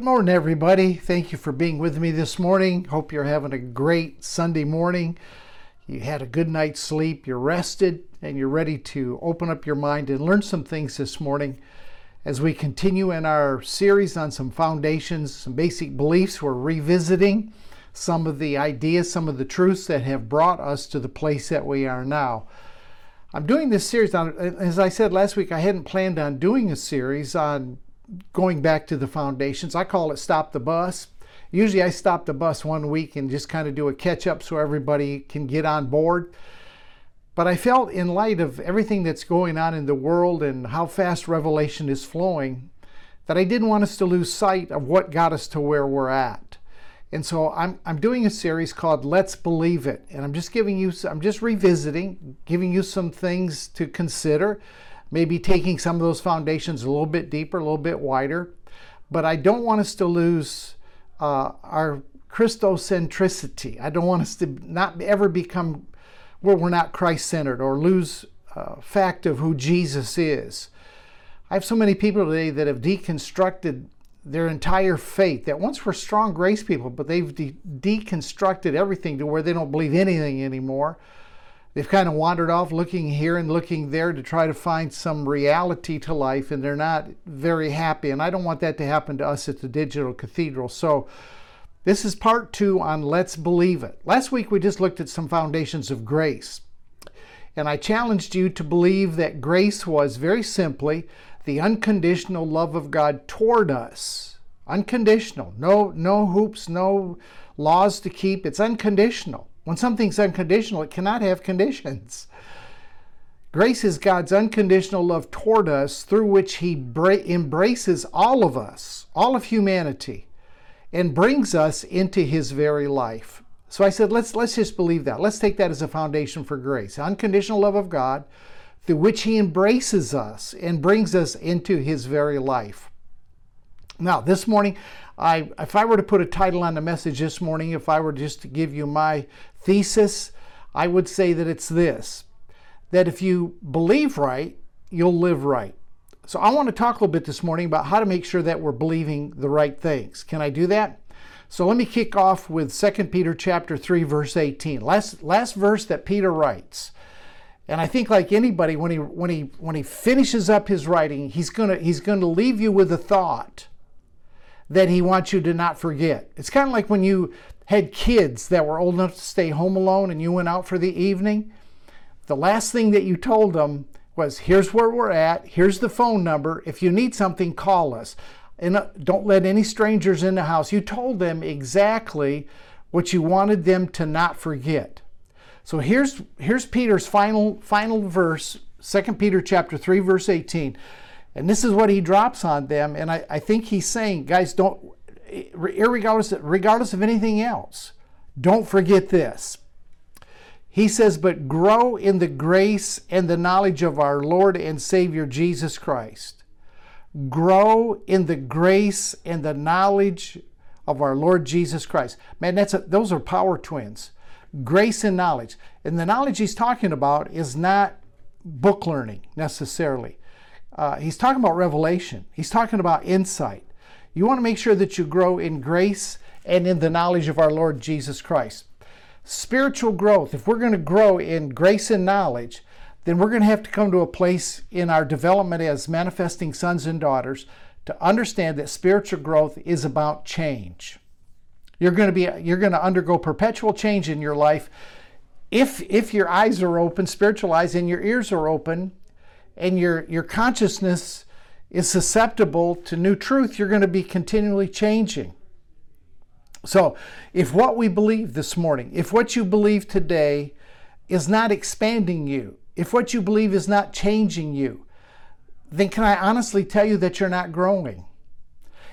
Good morning, everybody. Thank you for being with me this morning. Hope you're having a great Sunday morning. You had a good night's sleep, you're rested, and you're ready to open up your mind and learn some things this morning. As we continue in our series on some foundations, some basic beliefs, we're revisiting some of the ideas, some of the truths that have brought us to the place that we are now. I'm doing this series on, as I said last week, I hadn't planned on doing a series on going back to the foundations. I call it Stop the Bus. Usually I stop the bus one week and just kind of do a catch up so everybody can get on board. But I felt, in light of everything that's going on in the world and how fast revelation is flowing, that I didn't want us to lose sight of what got us to where we're at. And so I'm, I'm doing a series called Let's Believe It. And I'm just giving you, I'm just revisiting, giving you some things to consider maybe taking some of those foundations a little bit deeper, a little bit wider. But I don't want us to lose uh, our Christocentricity. I don't want us to not ever become where we're not Christ centered or lose uh, fact of who Jesus is. I have so many people today that have deconstructed their entire faith that once were strong grace people, but they've de- deconstructed everything to where they don't believe anything anymore they've kind of wandered off looking here and looking there to try to find some reality to life and they're not very happy. And i don't want that to happen to us at the digital cathedral. So this is part two on let's believe it. Last week we just looked at some foundations of grace. And i challenged you to believe that grace was very simply the unconditional love of god toward us. Unconditional. No no hoops no laws to keep. It's unconditional when something's unconditional, it cannot have conditions. Grace is God's unconditional love toward us through which He bra- embraces all of us, all of humanity, and brings us into His very life. So I said, let's, let's just believe that. Let's take that as a foundation for grace. Unconditional love of God through which He embraces us and brings us into His very life. Now, this morning, I, if I were to put a title on the message this morning, if I were just to give you my thesis, I would say that it's this that if you believe right, you'll live right. So I want to talk a little bit this morning about how to make sure that we're believing the right things. Can I do that? So let me kick off with 2 Peter chapter 3 verse 18. Last last verse that Peter writes. And I think like anybody when he when he when he finishes up his writing, he's going to he's going to leave you with a thought that he wants you to not forget. It's kind of like when you had kids that were old enough to stay home alone and you went out for the evening, the last thing that you told them was, Here's where we're at, here's the phone number. If you need something, call us. And uh, don't let any strangers in the house. You told them exactly what you wanted them to not forget. So here's here's Peter's final final verse, 2 Peter chapter 3, verse 18. And this is what he drops on them. And I, I think he's saying, guys, don't regardless, regardless of anything else, don't forget this. He says, But grow in the grace and the knowledge of our Lord and Savior Jesus Christ. Grow in the grace and the knowledge of our Lord Jesus Christ. Man, that's a, those are power twins. Grace and knowledge. And the knowledge he's talking about is not book learning necessarily. Uh, he's talking about revelation. He's talking about insight. You want to make sure that you grow in grace and in the knowledge of our Lord Jesus Christ. Spiritual growth, if we're going to grow in grace and knowledge, then we're going to have to come to a place in our development as manifesting sons and daughters to understand that spiritual growth is about change. You're going to be you're going to undergo perpetual change in your life if if your eyes are open, spiritual eyes and your ears are open and your your consciousness is susceptible to new truth, you're going to be continually changing. So, if what we believe this morning, if what you believe today is not expanding you, if what you believe is not changing you, then can I honestly tell you that you're not growing?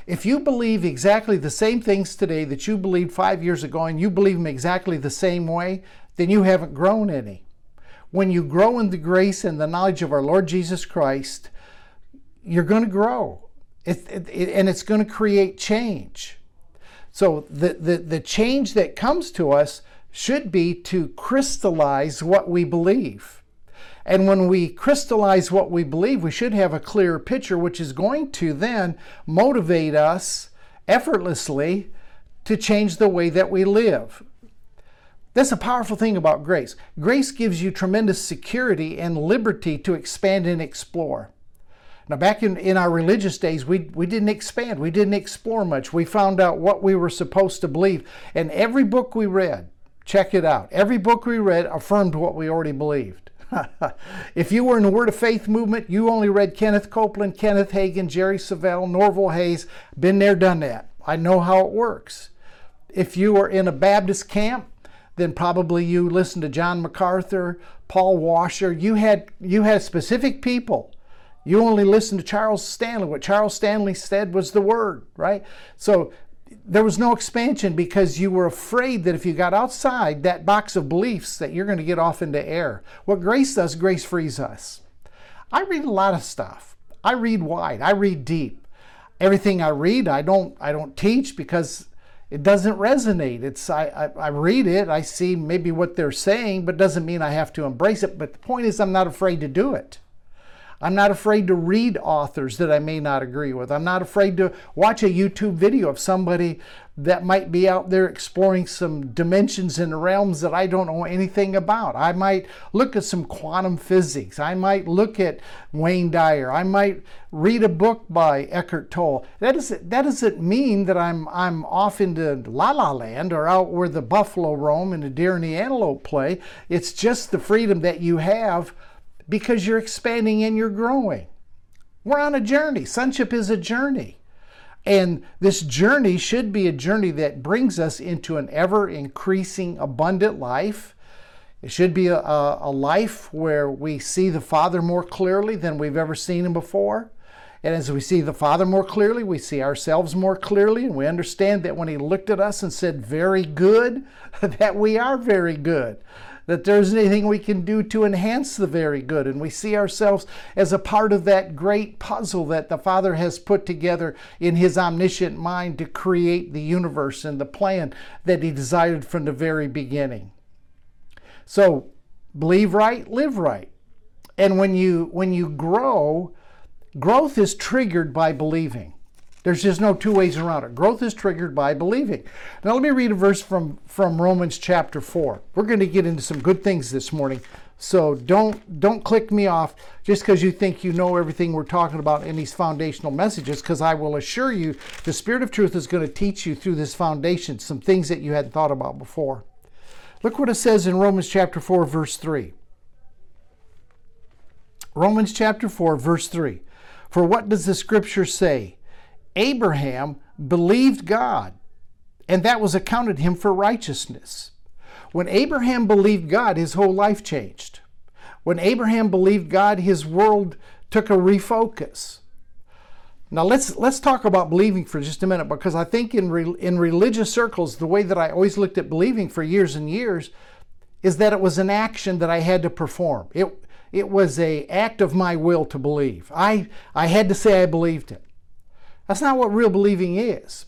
If you believe exactly the same things today that you believed five years ago and you believe them exactly the same way, then you haven't grown any. When you grow in the grace and the knowledge of our Lord Jesus Christ, you're going to grow. It, it, it, and it's going to create change. So the, the, the change that comes to us should be to crystallize what we believe. And when we crystallize what we believe, we should have a clearer picture, which is going to then motivate us effortlessly to change the way that we live. That's a powerful thing about grace. Grace gives you tremendous security and liberty to expand and explore. Now, back in, in our religious days, we, we didn't expand, we didn't explore much. We found out what we were supposed to believe. And every book we read, check it out, every book we read affirmed what we already believed. if you were in the Word of Faith movement, you only read Kenneth Copeland, Kenneth Hagin, Jerry Savelle, Norval Hayes. Been there, done that. I know how it works. If you were in a Baptist camp, then probably you listened to John MacArthur, Paul Washer. You had you had specific people. You only listened to Charles Stanley. What Charles Stanley said was the word, right? So there was no expansion because you were afraid that if you got outside that box of beliefs that you're going to get off into air. What grace does, grace frees us. I read a lot of stuff. I read wide. I read deep. Everything I read, I don't I don't teach because it doesn't resonate. It's I, I, I read it, I see maybe what they're saying, but doesn't mean I have to embrace it. But the point is I'm not afraid to do it. I'm not afraid to read authors that I may not agree with. I'm not afraid to watch a YouTube video of somebody that might be out there exploring some dimensions and realms that I don't know anything about. I might look at some quantum physics. I might look at Wayne Dyer. I might read a book by Eckhart Tolle. That doesn't, that doesn't mean that I'm, I'm off into la la land or out where the buffalo roam and the deer and the antelope play. It's just the freedom that you have because you're expanding and you're growing. We're on a journey. Sonship is a journey. And this journey should be a journey that brings us into an ever increasing, abundant life. It should be a, a, life where we see the Father more clearly than we've ever seen Him before. And as we see the Father more clearly, we see ourselves more clearly, and we understand that when He looked at us and said, Very good, that we are very good that there's anything we can do to enhance the very good. And we see ourselves as a part of that great puzzle that the Father has put together in His omniscient mind to create the universe and the plan that He desired from the very beginning. So, believe right, live right. And when you when you grow, growth is triggered by believing. There's just no two ways around it. Growth is triggered by believing. Now, let me read a verse from, from Romans chapter 4. We're going to get into some good things this morning. So don't don't click me off just because you think you know everything we're talking about in these foundational messages, because I will assure you the Spirit of Truth is going to teach you through this foundation some things that you hadn't thought about before. Look what it says in Romans chapter 4, verse 3. Romans chapter 4, verse 3. For what does the scripture say? Abraham believed God, and that was accounted him for righteousness. When Abraham believed God, his whole life changed. When Abraham believed God, his world took a refocus. Now let's let's talk about believing for just a minute because I think in re, in religious circles the way that I always looked at believing for years and years is that it was an action that I had to perform. It it was a act of my will to believe. I I had to say I believed it. That's not what real believing is.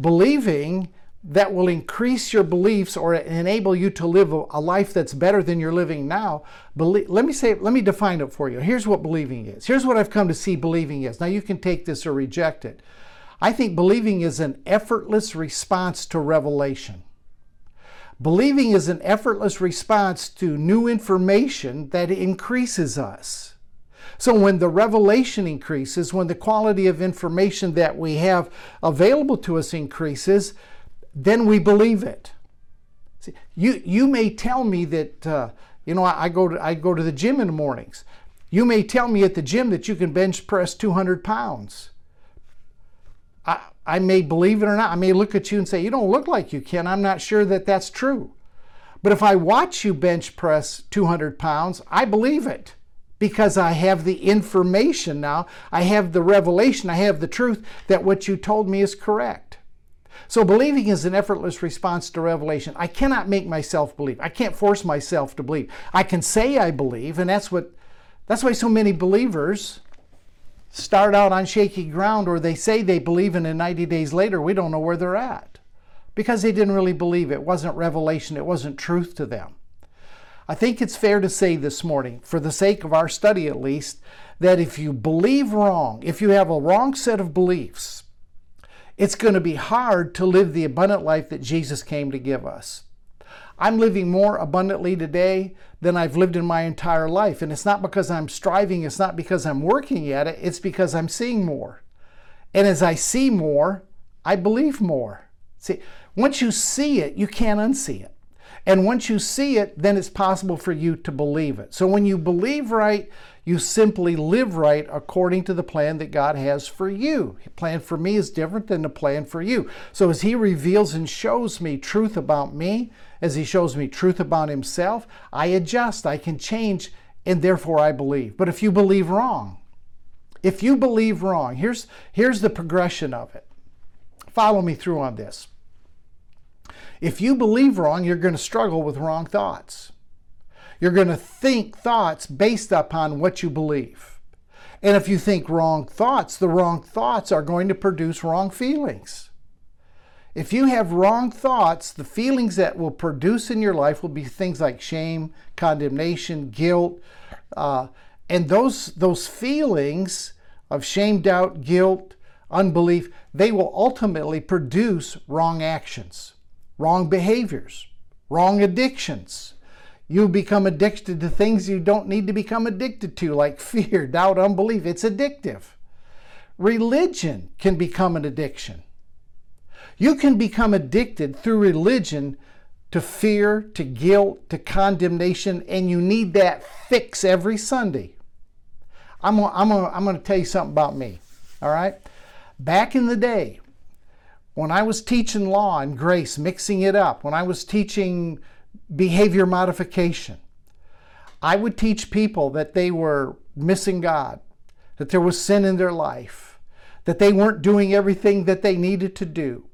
Believing that will increase your beliefs or enable you to live a life that's better than you're living now. Believe, let me say, let me define it for you. Here's what believing is. Here's what I've come to see believing is. Now you can take this or reject it. I think believing is an effortless response to revelation. Believing is an effortless response to new information that increases us. So when the revelation increases, when the quality of information that we have available to us increases, then we believe it. See, you, you may tell me that, uh, you know, I, I, go to, I go to the gym in the mornings. You may tell me at the gym that you can bench press 200 pounds. I, I may believe it or not. I may look at you and say, You don't look like you can. I'm not sure that that's true. But if I watch you bench press 200 pounds, I believe it because I have the information now. I have the revelation. I have the truth that what you told me is correct. So believing is an effortless response to revelation. I cannot make myself believe. I can't force myself to believe. I can say I believe, and that's what that's why so many believers start out on shaky ground or they say they believe and then 90 days later we don't know where they're at because they didn't really believe it wasn't revelation, it wasn't truth to them. I think it's fair to say this morning, for the sake of our study at least, that if you believe wrong, if you have a wrong set of beliefs, it's going to be hard to live the abundant life that Jesus came to give us. I'm living more abundantly today than I've lived in my entire life. And it's not because I'm striving, it's not because I'm working at it, it's because I'm seeing more. And as I see more, I believe more. See, once you see it, you can't unsee it. And once you see it, then it's possible for you to believe it. So when you believe right, you simply live right according to the plan that God has for you. The plan for me is different than the plan for you. So as He reveals and shows me truth about me, as He shows me truth about Himself, I adjust, I can change, and therefore I believe. But if you believe wrong, if you believe wrong, here's, here's the progression of it. Follow me through on this. If you believe wrong, you're going to struggle with wrong thoughts. You're going to think thoughts based upon what you believe. And if you think wrong thoughts, the wrong thoughts are going to produce wrong feelings. If you have wrong thoughts, the feelings that will produce in your life will be things like shame, condemnation, guilt, uh, and those those feelings of shame, doubt, guilt, unbelief, they will ultimately produce wrong actions wrong behaviors, wrong addictions. You become addicted to things you don't need to become addicted to, like fear, doubt, unbelief. It's addictive. Religion can become an addiction. You can become addicted through religion to fear, to guilt, to condemnation, and you need that fix every Sunday. I'm, I'm, I'm going to tell you something about me, all right? Back in the day, when I was teaching law and grace, mixing it up, when I was teaching behavior modification, I would teach people that they were missing God, that there was sin in their life, that they weren't doing everything that they needed to do,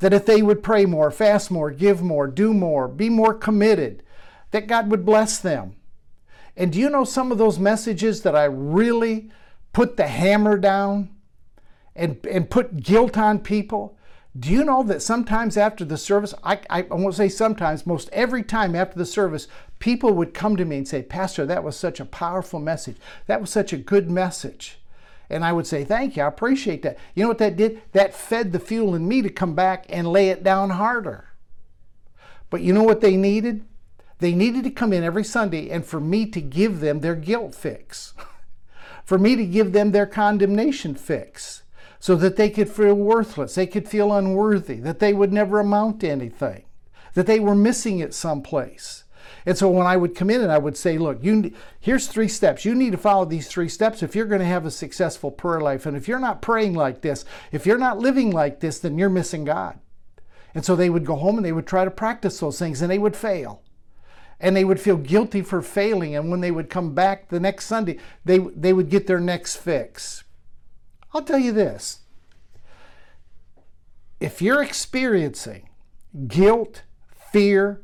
that if they would pray more, fast more, give more, do more, be more committed, that God would bless them. And do you know some of those messages that I really put the hammer down and, and put guilt on people? Do you know that sometimes after the service, I, I, won't say sometimes, most every time after the service, people would come to me and say, Pastor, that was such a powerful message. That was such a good message. And I would say, Thank you, I appreciate that. You know what that did? That fed the fuel in me to come back and lay it down harder. But you know what they needed? They needed to come in every Sunday and for me to give them their guilt fix, for me to give them their condemnation fix so that they could feel worthless, they could feel unworthy, that they would never amount to anything, that they were missing it someplace. And so when I would come in and I would say, look, you here's three steps. You need to follow these three steps if you're going to have a successful prayer life. And if you're not praying like this, if you're not living like this, then you're missing God. And so they would go home and they would try to practice those things and they would fail. And they would feel guilty for failing. And when they would come back the next Sunday, they, they would get their next fix. I'll tell you this if you're experiencing guilt, fear,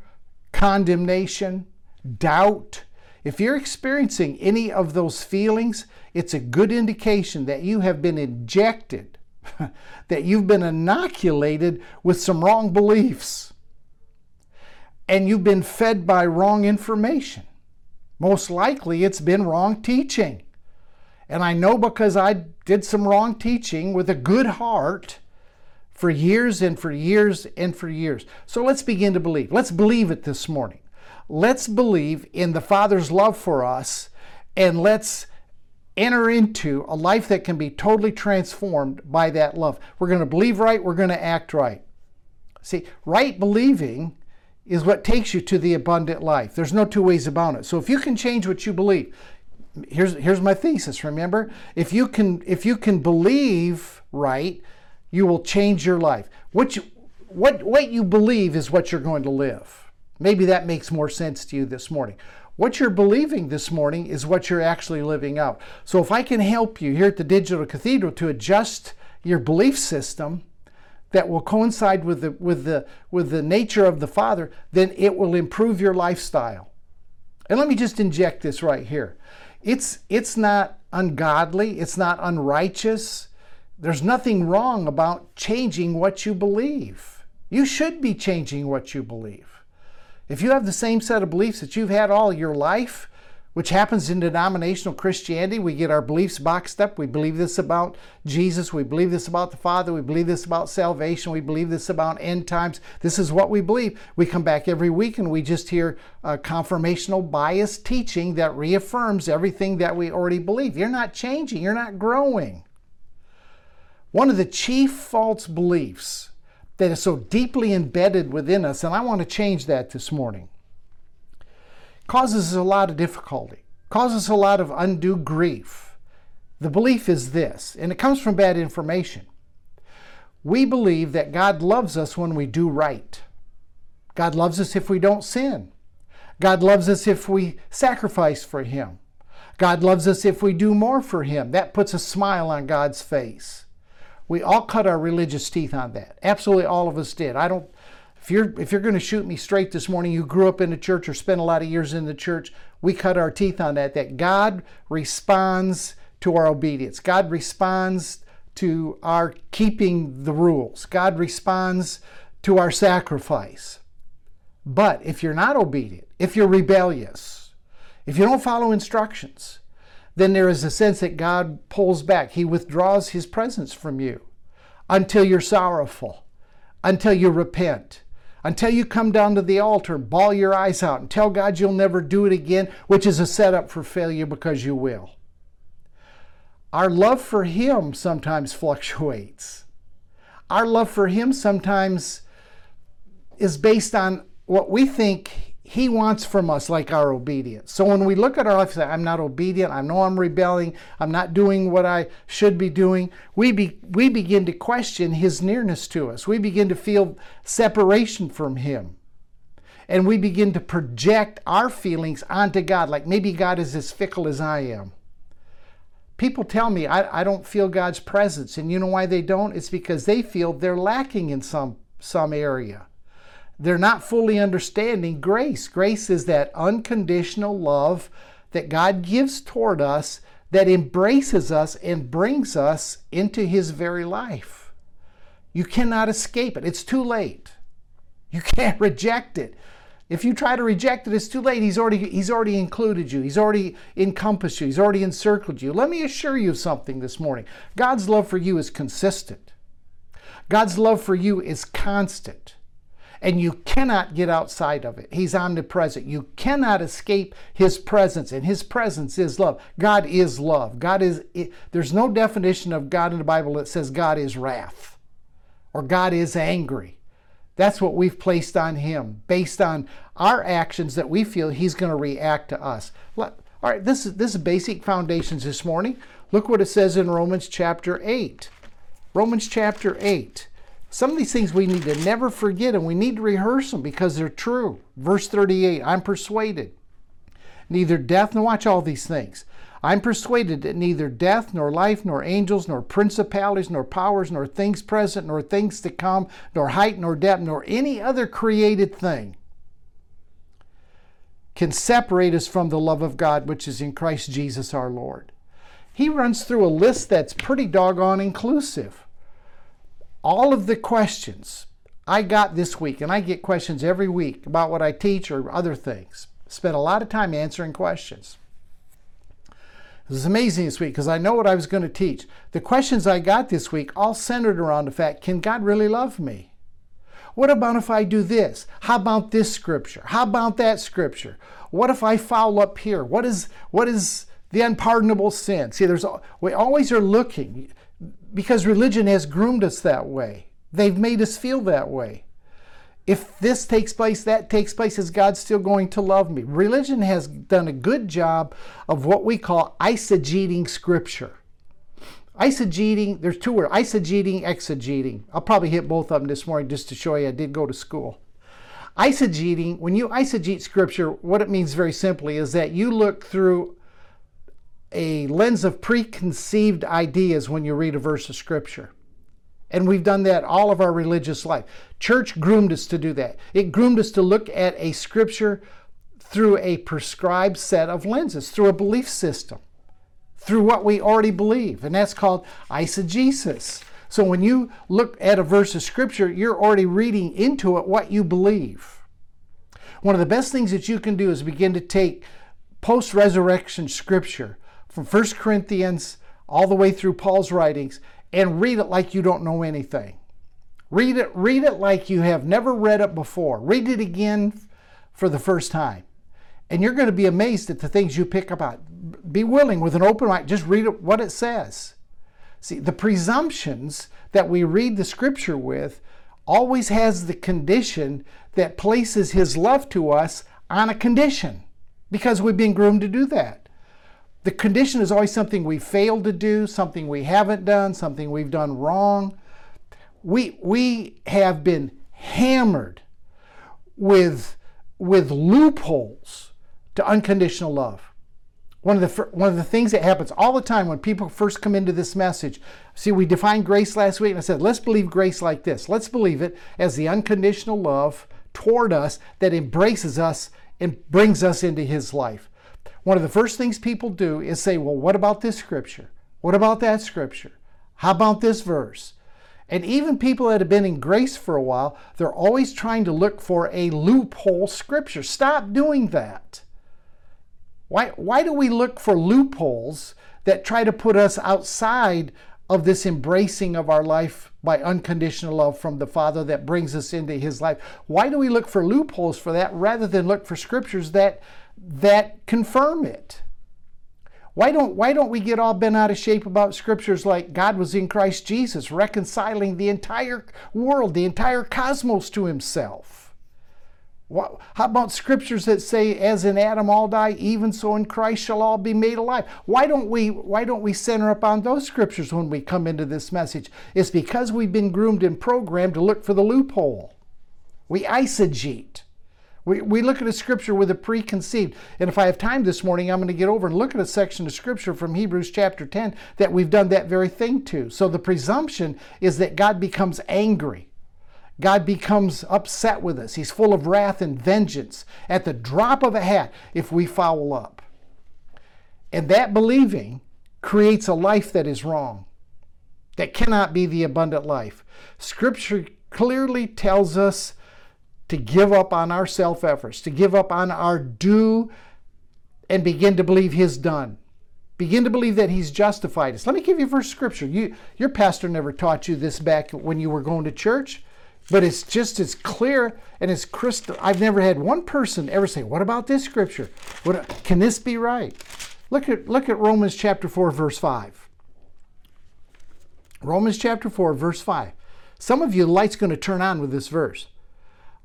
condemnation, doubt, if you're experiencing any of those feelings, it's a good indication that you have been injected, that you've been inoculated with some wrong beliefs, and you've been fed by wrong information. Most likely, it's been wrong teaching. And I know because I did some wrong teaching with a good heart for years and for years and for years. So let's begin to believe. Let's believe it this morning. Let's believe in the Father's love for us and let's enter into a life that can be totally transformed by that love. We're going to believe right, we're going to act right. See, right believing is what takes you to the abundant life. There's no two ways about it. So if you can change what you believe, here's here's my thesis remember? If you can if you can believe right you will change your life. What you, what what you believe is what you're going to live. Maybe that makes more sense to you this morning. What you're believing this morning is what you're actually living out. So if i can help you here at the digital cathedral to adjust your belief system that will coincide with the with the with the nature of the father then it will improve your lifestyle. And let me just inject this right here it's, it's not ungodly, it's not unrighteous. There's nothing wrong about changing what you believe. You should be changing what you believe. If you have the same set of beliefs that you've had all your life, which happens in denominational Christianity. We get our beliefs boxed up. We believe this about Jesus. We believe this about the Father. We believe this about salvation. We believe this about end times. This is what we believe. We come back every week and we just hear a confirmational bias teaching that reaffirms everything that we already believe. You're not changing, you're not growing. One of the chief false beliefs that is so deeply embedded within us, and I want to change that this morning causes a lot of difficulty, causes a lot of undue grief. The belief is this, and it comes from bad information. We believe that God loves us when we do right. God loves us if we don't sin. God loves us if we sacrifice for Him. God loves us if we do more for Him. That puts a smile on God's face. We all cut our religious teeth on that. Absolutely all of us did. I don't if you're if you're going to shoot me straight this morning, you grew up in the church or spent a lot of years in the church, we cut our teeth on that that God responds to our obedience. God responds to our keeping the rules. God responds to our sacrifice. But if you're not obedient, if you're rebellious, if you don't follow instructions, then there is a sense that God pulls back. He withdraws his presence from you until you're sorrowful, until you repent, until you come down to the altar and bawl your eyes out and tell God you'll never do it again, which is a setup for failure because you will. Our love for Him sometimes fluctuates. Our love for Him sometimes is based on what we think He wants from us, like our obedience. So when we look at our life say, I'm not obedient, I know I'm rebelling, I'm not doing what I should be doing, we, be, we begin to question His nearness to us. We begin to feel separation from Him. And we begin to project our feelings onto God, like maybe God is as fickle as I am. People tell me I, I don't feel God's presence, and you know why they don't? It's because they feel they're lacking in some, some area they're not fully understanding grace. Grace is that unconditional love that God gives toward us that embraces us and brings us into His very life. You cannot escape it. It's too late. You can't reject it. If you try to reject it, it's too late. He's already, he's already included you. He's already encompassed you. He's already encircled you. Let me assure you of something this morning. God's love for you is consistent. God's love for you is constant and you cannot get outside of it. He's omnipresent. You cannot escape his presence, and his presence is love. God is love. God is there's no definition of God in the Bible that says God is wrath or God is angry. That's what we've placed on him based on our actions that we feel he's going to react to us. All right, this is this is basic foundations this morning. Look what it says in Romans chapter 8. Romans chapter 8. Some of these things we need to never forget and we need to rehearse them because they're true. Verse 38 I'm persuaded. Neither death, nor watch all these things. I'm persuaded that neither death, nor life, nor angels, nor principalities, nor powers, nor things present, nor things to come, nor height, nor depth, nor any other created thing can separate us from the love of God which is in Christ Jesus our Lord. He runs through a list that's pretty doggone inclusive all of the questions I got this week, and I get questions every week about what I teach or other things. Spent a lot of time answering questions. It was amazing this week because I know what I was going to teach. The questions I got this week all centered around the fact can God really love me? What about if I do this? How about this scripture? How about that scripture? What if I foul up here? What is what is the unpardonable sin? See, there's we always are looking because religion has groomed us that way. They've made us feel that way. If this takes place, that takes place, is God still going to love me? Religion has done a good job of what we call eisegeting scripture. Eisegeting, there's two words, eisegeting, exegeting. I'll probably hit both of them this morning just to show you I did go to school. Eisegeting, when you eisegete scripture, what it means very simply is that you look through a lens of preconceived ideas when you read a verse of Scripture. And we've done that all of our religious life. Church groomed us to do that. It groomed us to look at a Scripture through a prescribed set of lenses, through a belief system, through what we already believe. And that's called eisegesis. So when you look at a verse of Scripture, you're already reading into it what you believe. One of the best things that you can do is begin to take post resurrection scripture from 1 Corinthians all the way through Paul's writings and read it like you don't know anything. Read it, read it like you have never read it before. Read it again for the first time. And you're going to be amazed at the things you pick up. Be willing with an open mind, just read it, what it says. See, the presumptions that we read the scripture with always has the condition that places his love to us on a condition because we've been groomed to do that. The condition is always something we failed to do, something we haven't done, something we've done wrong. We, we have been hammered with, with loopholes to unconditional love. One of, the, one of the things that happens all the time when people first come into this message, see, we defined grace last week, and I said, let's believe grace like this. Let's believe it as the unconditional love toward us that embraces us and brings us into His life. One of the first things people do is say, well, what about this scripture? What about that scripture? How about this verse? And even people that have been in grace for a while, they're always trying to look for a loophole scripture. Stop doing that. Why, why do we look for loopholes that try to put us outside of this embracing of our life by unconditional love from the Father that brings us into His life? Why do we look for loopholes for that rather than look for scriptures that, that confirm it? Why don't, why don't we get all bent out of shape about scriptures like God was in Christ Jesus, reconciling the entire world, the entire cosmos to Himself? What, how about scriptures that say, "As in Adam all die, even so in Christ shall all be made alive"? Why don't we Why don't we center up on those scriptures when we come into this message? It's because we've been groomed and programmed to look for the loophole. We eisegete. We, we look at a scripture with a preconceived. And if I have time this morning, I'm going to get over and look at a section of scripture from Hebrews chapter 10 that we've done that very thing to. So the presumption is that God becomes angry God becomes upset with us. He's full of wrath and vengeance at the drop of a hat if we foul up. And that believing creates a life that is wrong, that cannot be the abundant life. Scripture clearly tells us to give up on our self efforts, to give up on our do, and begin to believe His done. Begin to believe that He's justified us. Let me give you a verse scripture. You, your pastor never taught you this back when you were going to church. But it's just as clear and as crystal. I've never had one person ever say, "What about this scripture? What can this be right?" Look at look at Romans chapter 4 verse 5. Romans chapter 4 verse 5. Some of you light's going to turn on with this verse.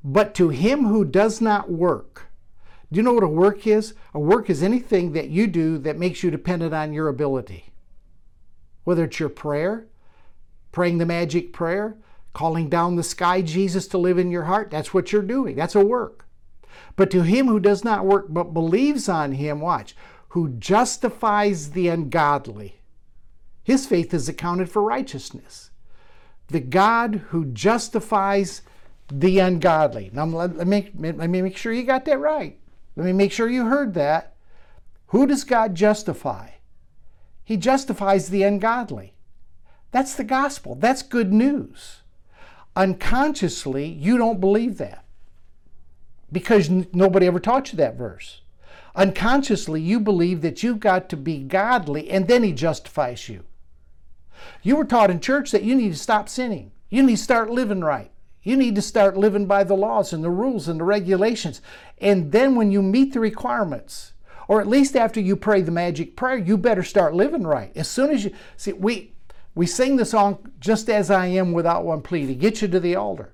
But to him who does not work. Do you know what a work is? A work is anything that you do that makes you dependent on your ability. Whether it's your prayer, praying the magic prayer, calling down the sky Jesus to live in your heart, that's what you're doing. That's a work. But to him who does not work but believes on him, watch, who justifies the ungodly, his faith is accounted for righteousness. The God who justifies the ungodly. Now, let me, let me make sure you got that right. Let me make sure you heard that. Who does God justify? He justifies the ungodly. That's the gospel. That's good news unconsciously you don't believe that because n- nobody ever taught you that verse. Unconsciously, you believe that you've got to be godly and then He justifies you. You were taught in church that you need to stop sinning. You need to start living right. You need to start living by the laws and the rules and the regulations. And then when you meet the requirements, or at least after you pray the magic prayer, you better start living right. As soon as you see, we we sing the song, Just As I Am Without One Plea, to get you to the altar.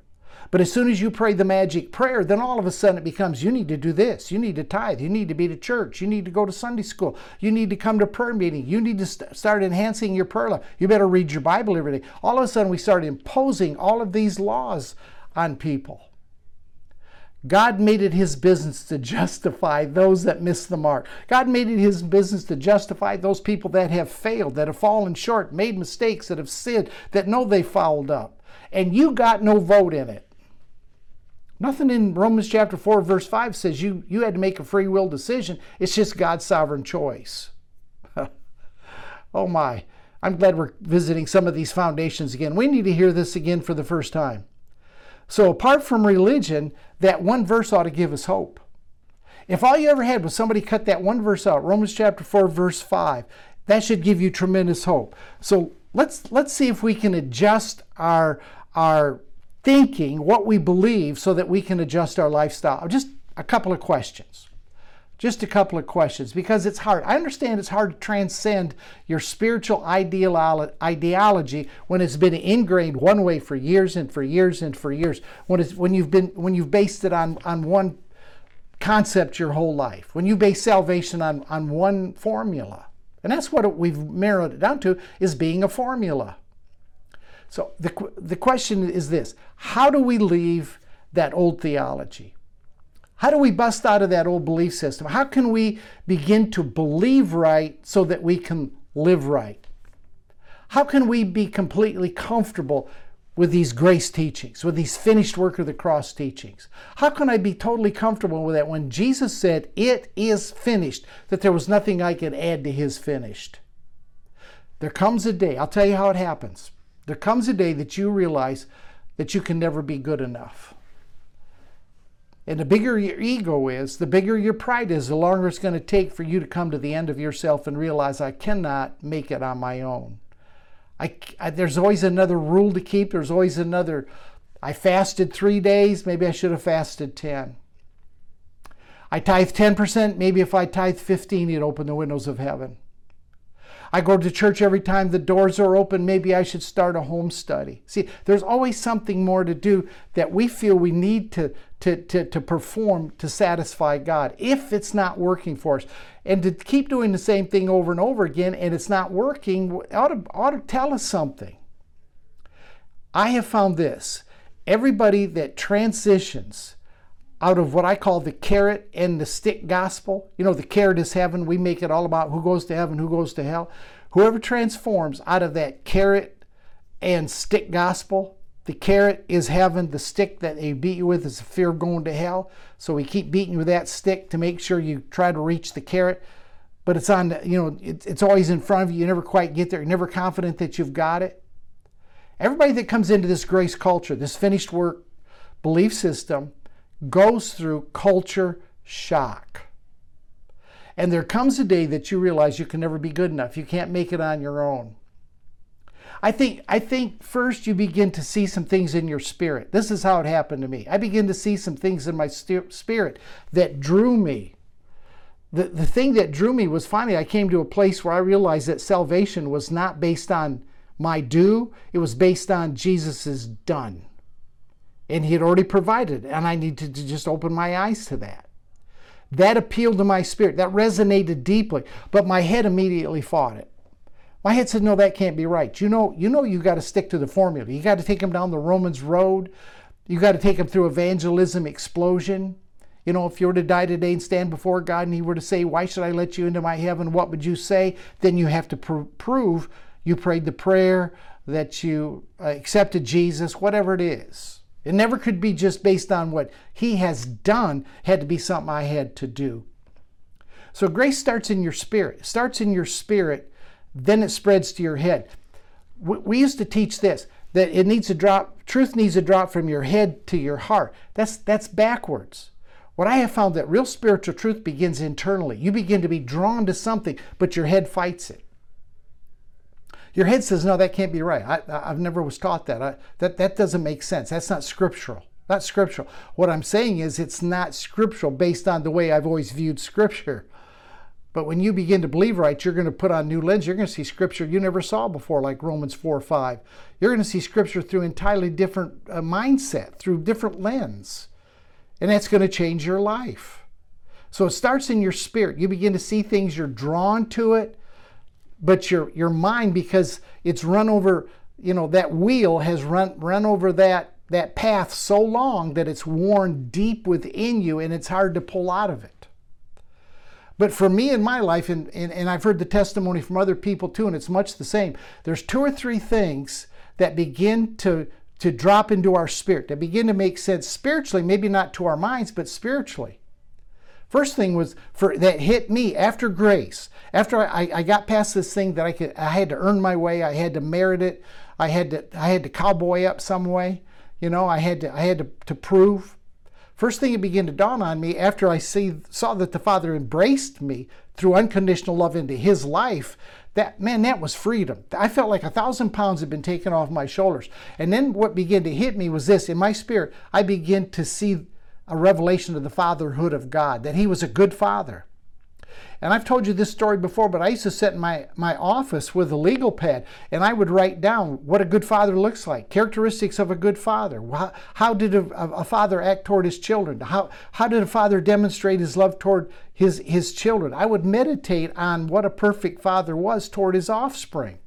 But as soon as you pray the magic prayer, then all of a sudden it becomes you need to do this. You need to tithe. You need to be to church. You need to go to Sunday school. You need to come to prayer meeting. You need to st- start enhancing your prayer life. You better read your Bible every day. All of a sudden we start imposing all of these laws on people. God made it his business to justify those that miss the mark. God made it his business to justify those people that have failed, that have fallen short, made mistakes, that have sinned, that know they fouled up. And you got no vote in it. Nothing in Romans chapter 4, verse 5 says you, you had to make a free will decision. It's just God's sovereign choice. oh my. I'm glad we're visiting some of these foundations again. We need to hear this again for the first time. So, apart from religion, that one verse ought to give us hope. If all you ever had was somebody cut that one verse out, Romans chapter 4, verse 5, that should give you tremendous hope. So let's let's see if we can adjust our our thinking, what we believe, so that we can adjust our lifestyle. Just a couple of questions. Just a couple of questions because it's hard. I understand it's hard to transcend your spiritual ideology when it's been ingrained one way for years and for years and for years. When it's when you've been when you've based it on on one concept your whole life. When you base salvation on on one formula. And that's what we've narrowed it down to is being a formula. So the the question is this, how do we leave that old theology? How do we bust out of that old belief system? How can we begin to believe right so that we can live right? How can we be completely comfortable with these grace teachings, with these finished work of the cross teachings? How can I be totally comfortable with that when Jesus said, It is finished, that there was nothing I could add to his finished? There comes a day, I'll tell you how it happens. There comes a day that you realize that you can never be good enough. And the bigger your ego is, the bigger your pride is, the longer it's going to take for you to come to the end of yourself and realize I cannot make it on my own. I, I, there's always another rule to keep. There's always another. I fasted three days. Maybe I should have fasted 10. I tithe 10%. Maybe if I tithe 15, it'd open the windows of heaven. I go to church every time the doors are open. Maybe I should start a home study. See, there's always something more to do that we feel we need to, to, to, to perform to satisfy God if it's not working for us. And to keep doing the same thing over and over again and it's not working ought to, ought to tell us something. I have found this everybody that transitions out of what I call the carrot and the stick gospel. You know, the carrot is heaven. We make it all about who goes to heaven, who goes to hell. Whoever transforms out of that carrot and stick gospel, the carrot is heaven, the stick that they beat you with is the fear of going to hell. So we keep beating you with that stick to make sure you try to reach the carrot. But it's on, you know, it's always in front of you. You never quite get there. You're never confident that you've got it. Everybody that comes into this grace culture, this finished work belief system, goes through culture shock. And there comes a day that you realize you can never be good enough. You can't make it on your own. I think I think first you begin to see some things in your spirit. This is how it happened to me. I begin to see some things in my spirit that drew me. The, the thing that drew me was finally I came to a place where I realized that salvation was not based on my do, it was based on Jesus' done and he had already provided and i needed to just open my eyes to that. That appealed to my spirit. That resonated deeply. But my head immediately fought it. My head said no that can't be right. You know you know you got to stick to the formula. You got to take them down the romans road. You got to take them through evangelism explosion. You know if you were to die today and stand before god and he were to say why should i let you into my heaven? What would you say? Then you have to pr- prove you prayed the prayer that you uh, accepted jesus whatever it is it never could be just based on what he has done, it had to be something I had to do. So grace starts in your spirit. It starts in your spirit, then it spreads to your head. We used to teach this that it needs to drop truth needs to drop from your head to your heart. That's that's backwards. What I have found that real spiritual truth begins internally. You begin to be drawn to something, but your head fights it. Your head says, no, that can't be right. I, have never was taught that. I, that. That doesn't make sense. That's not scriptural. Not scriptural. What I'm saying is it's not scriptural based on the way I've always viewed scripture. But when you begin to believe right, you're going to put on new lens. You're going to see scripture you never saw before, like Romans 4 or 5. You're going to see scripture through entirely different uh, mindset, through different lens. And that's going to change your life. So it starts in your spirit. You begin to see things, you're drawn to it but your your mind because it's run over you know that wheel has run run over that that path so long that it's worn deep within you and it's hard to pull out of it. But for me in my life and, and, and i've heard the testimony from other people too and it's much the same. There's two or three things that begin to to drop into our spirit that begin to make sense spiritually maybe not to our minds but spiritually First thing was for that hit me after grace. After I, I got past this thing that I could I had to earn my way, I had to merit it, I had to I had to cowboy up some way. You know, I had to I had to, to prove. First thing it began to dawn on me after I see, saw that the Father embraced me through unconditional love into His life, that man, that was freedom. I felt like a thousand pounds had been taken off my shoulders. And then what began to hit me was this in my spirit, I began to see a revelation of the fatherhood of God, that He was a good father. And I've told you this story before, but I used to sit in my, my office with a legal pad and I would write down what a good father looks like, characteristics of a good father. How, how did a, a father act toward his children? How, how did a father demonstrate his love toward his, his children? I would meditate on what a perfect father was toward his offspring.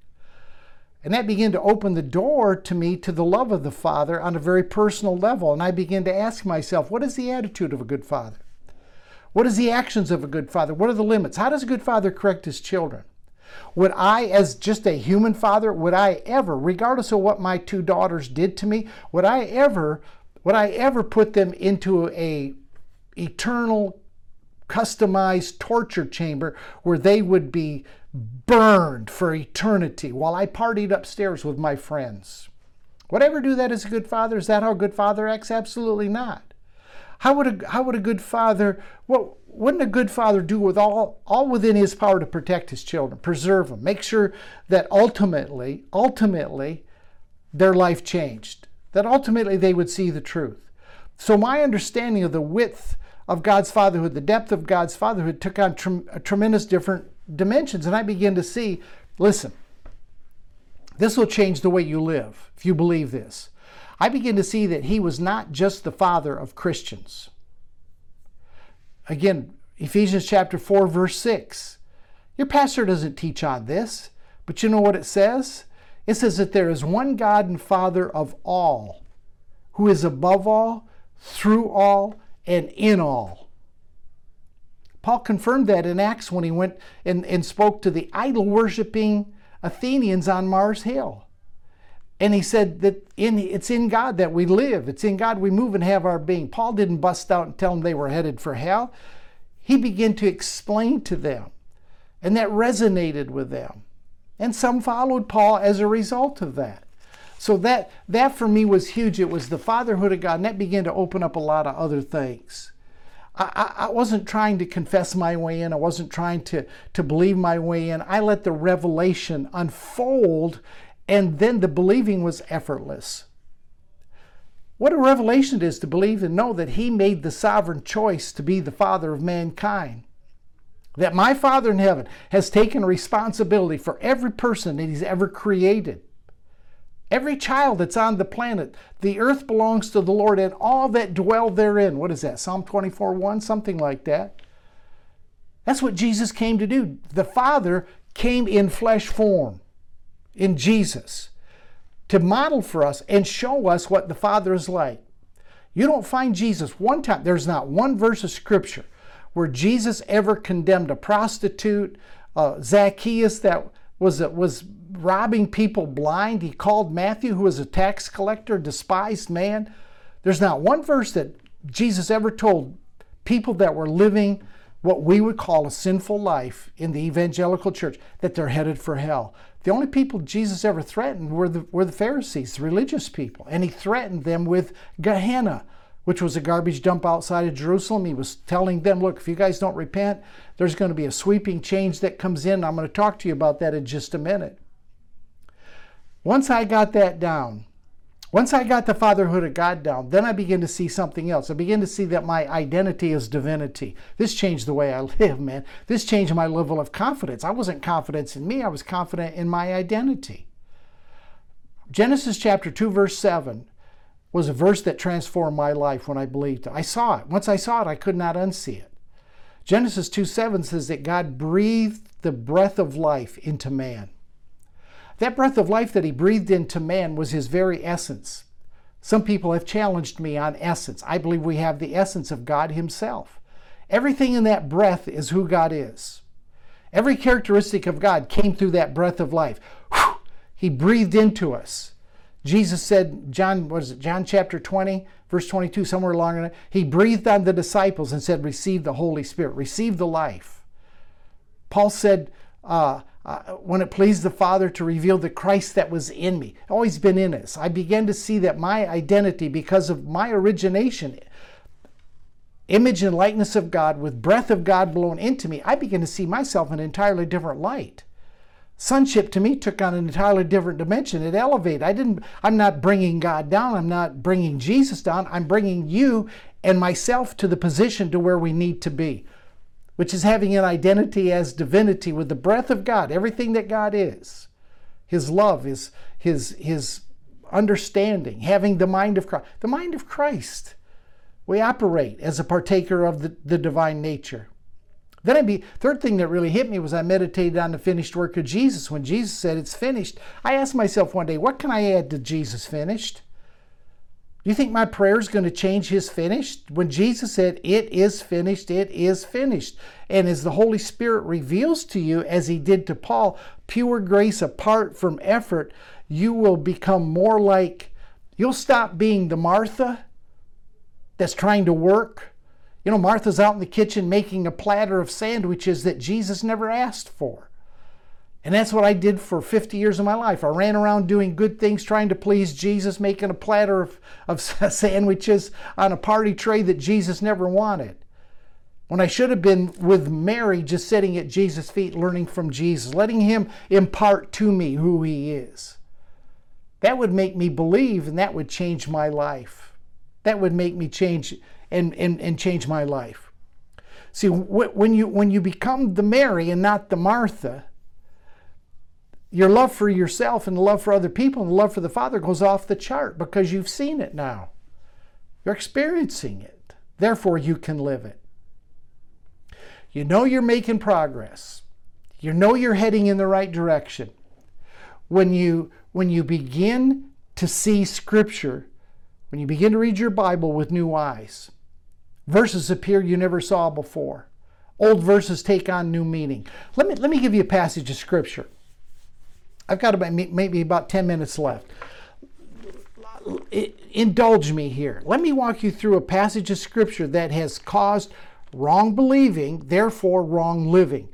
And that began to open the door to me to the love of the Father on a very personal level. And I began to ask myself, what is the attitude of a good father? What is the actions of a good father? What are the limits? How does a good father correct his children? Would I, as just a human father, would I ever, regardless of what my two daughters did to me, would I ever, would I ever put them into a eternal, customized torture chamber where they would be burned for eternity while I partied upstairs with my friends? Would I ever do that as a good father? Is that how a good father acts? Absolutely not. How would a, how would a good father, what wouldn't a good father do with all, all within his power to protect his children, preserve them, make sure that ultimately, ultimately, their life changed, that ultimately they would see the truth. So my understanding of the width of God's fatherhood, the depth of God's fatherhood took on tre- tremendous different dimensions. And I begin to see, listen, this will change the way you live if you believe this. I begin to see that he was not just the father of Christians. Again, Ephesians chapter 4, verse 6. Your pastor doesn't teach on this, but you know what it says? It says that there is one God and Father of all, who is above all, through all, and in all. Paul confirmed that in Acts when he went and, and spoke to the idol worshiping Athenians on Mars Hill. And he said that in, it's in God that we live. It's in God we move and have our being. Paul didn't bust out and tell them they were headed for hell. He began to explain to them. And that resonated with them. And some followed Paul as a result of that. So that that for me was huge. It was the fatherhood of God, and that began to open up a lot of other things. I, I, wasn't trying to confess my way in. I wasn't trying to, to believe my way in. I let the revelation unfold and then the believing was effortless. What a revelation it is to believe and know that He made the sovereign choice to be the Father of mankind. That my Father in heaven has taken responsibility for every person that He's ever created. Every child that's on the planet, the earth belongs to the Lord and all that dwell therein. What is that? Psalm 24 1? Something like that. That's what Jesus came to do. The Father came in flesh form in Jesus to model for us and show us what the Father is like. You don't find Jesus one time, there's not one verse of Scripture where Jesus ever condemned a prostitute, uh, Zacchaeus that was, was robbing people blind. He called Matthew, who was a tax collector, despised man. There's not one verse that Jesus ever told people that were living what we would call a sinful life in the evangelical church that they're headed for hell. The only people Jesus ever threatened were the, were the Pharisees, the religious people. And he threatened them with Gehenna, which was a garbage dump outside of Jerusalem. He was telling them, look, if you guys don't repent, there's going to be a sweeping change that comes in. I'm going to talk to you about that in just a minute. Once I got that down, once I got the fatherhood of God down, then I began to see something else. I began to see that my identity is divinity. This changed the way I live, man. This changed my level of confidence. I wasn't confident in me, I was confident in my identity. Genesis chapter 2, verse 7 was a verse that transformed my life when I believed it. I saw it. Once I saw it, I could not unsee it. Genesis 2 7 says that God breathed the breath of life into man. That breath of life that he breathed into man was his very essence. Some people have challenged me on essence. I believe we have the essence of God himself. Everything in that breath is who God is. Every characteristic of God came through that breath of life. Whew, he breathed into us. Jesus said, John, what is it, John chapter 20, verse 22, somewhere along in it, he breathed on the disciples and said, Receive the Holy Spirit, receive the life. Paul said, uh, uh, when it pleased the Father to reveal the Christ that was in me, always been in us. I began to see that my identity, because of my origination, image and likeness of God, with breath of God blown into me, I began to see myself in an entirely different light. Sonship to me took on an entirely different dimension. It elevated. I didn't. I'm not bringing God down. I'm not bringing Jesus down. I'm bringing you and myself to the position to where we need to be, which is having an identity as divinity with the breath of God, everything that God is, His love, His His His understanding, having the mind of Christ. The mind of Christ. We operate as a partaker of the, the divine nature. Then I be third thing that really hit me was I meditated on the finished work of Jesus. When Jesus said it's finished, I asked myself one day, what can I add to Jesus finished? Do you think my prayer is going to change his finished? When Jesus said, It is finished, it is finished. And as the Holy Spirit reveals to you, as he did to Paul, pure grace apart from effort, you will become more like, you'll stop being the Martha that's trying to work you know, Martha's out in the kitchen making a platter of sandwiches that Jesus never asked for. And that's what I did for 50 years of my life. I ran around doing good things, trying to please Jesus, making a platter of, of sandwiches on a party tray that Jesus never wanted. When I should have been with Mary, just sitting at Jesus' feet, learning from Jesus, letting Him impart to me who He is. That would make me believe, and that would change my life. That would make me change and, and, and change my life. See, when you, when you become the Mary and not the Martha, your love for yourself and the love for other people and the love for the Father goes off the chart because you've seen it now. You're experiencing it. Therefore, you can live it. You know you're making progress. You know you're heading in the right direction. When you, when you begin to see Scripture, when you begin to read your Bible with new eyes, Verses appear you never saw before. Old verses take on new meaning. Let me, let me give you a passage of Scripture. I've got about, maybe about 10 minutes left. Indulge me here. Let me walk you through a passage of Scripture that has caused wrong believing, therefore wrong living.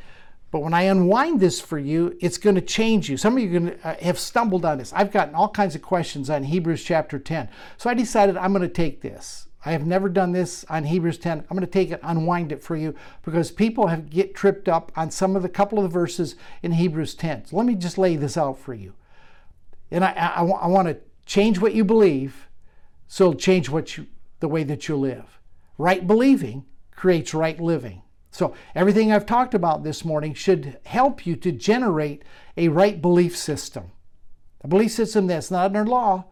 But when I unwind this for you, it's going to change you. Some of you going to uh, have stumbled on this. I've gotten all kinds of questions on Hebrews chapter 10. So I decided I'm going to take this. I have never done this on Hebrews 10. I'm going to take it, unwind it for you, because people have get tripped up on some of the couple of the verses in Hebrews 10. So let me just lay this out for you. And I, I, I want to change what you believe, so it'll change what you, the way that you live. Right believing creates right living. So everything I've talked about this morning should help you to generate a right belief system. A belief system that's not under law,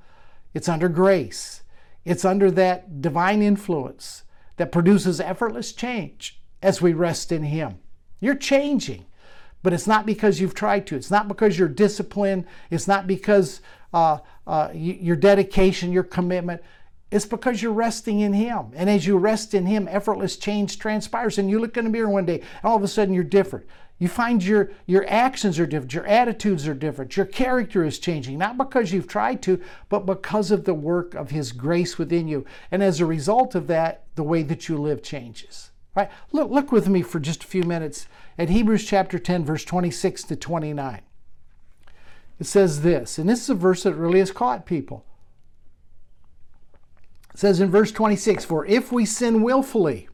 it's under grace. It's under that divine influence that produces effortless change as we rest in Him. You're changing, but it's not because you've tried to. It's not because you're disciplined. It's not because uh, uh, your dedication, your commitment. It's because you're resting in Him. And as you rest in Him, effortless change transpires. And you look in the mirror one day, and all of a sudden you're different. You find your, your actions are different, your attitudes are different, your character is changing, not because you've tried to, but because of the work of His grace within you. And as a result of that, the way that you live changes. Right? Look, look with me for just a few minutes at Hebrews chapter 10, verse 26 to 29. It says this, and this is a verse that really has caught people. It says in verse 26 For if we sin willfully,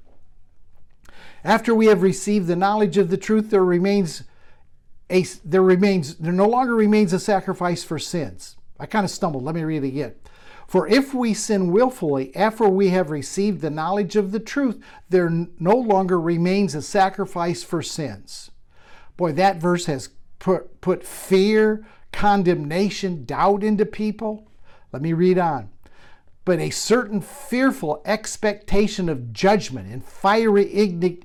after we have received the knowledge of the truth, there remains a there remains there no longer remains a sacrifice for sins. I kind of stumbled. Let me read it again. For if we sin willfully after we have received the knowledge of the truth, there no longer remains a sacrifice for sins. Boy, that verse has put, put fear, condemnation, doubt into people. Let me read on but a certain fearful expectation of judgment and fiery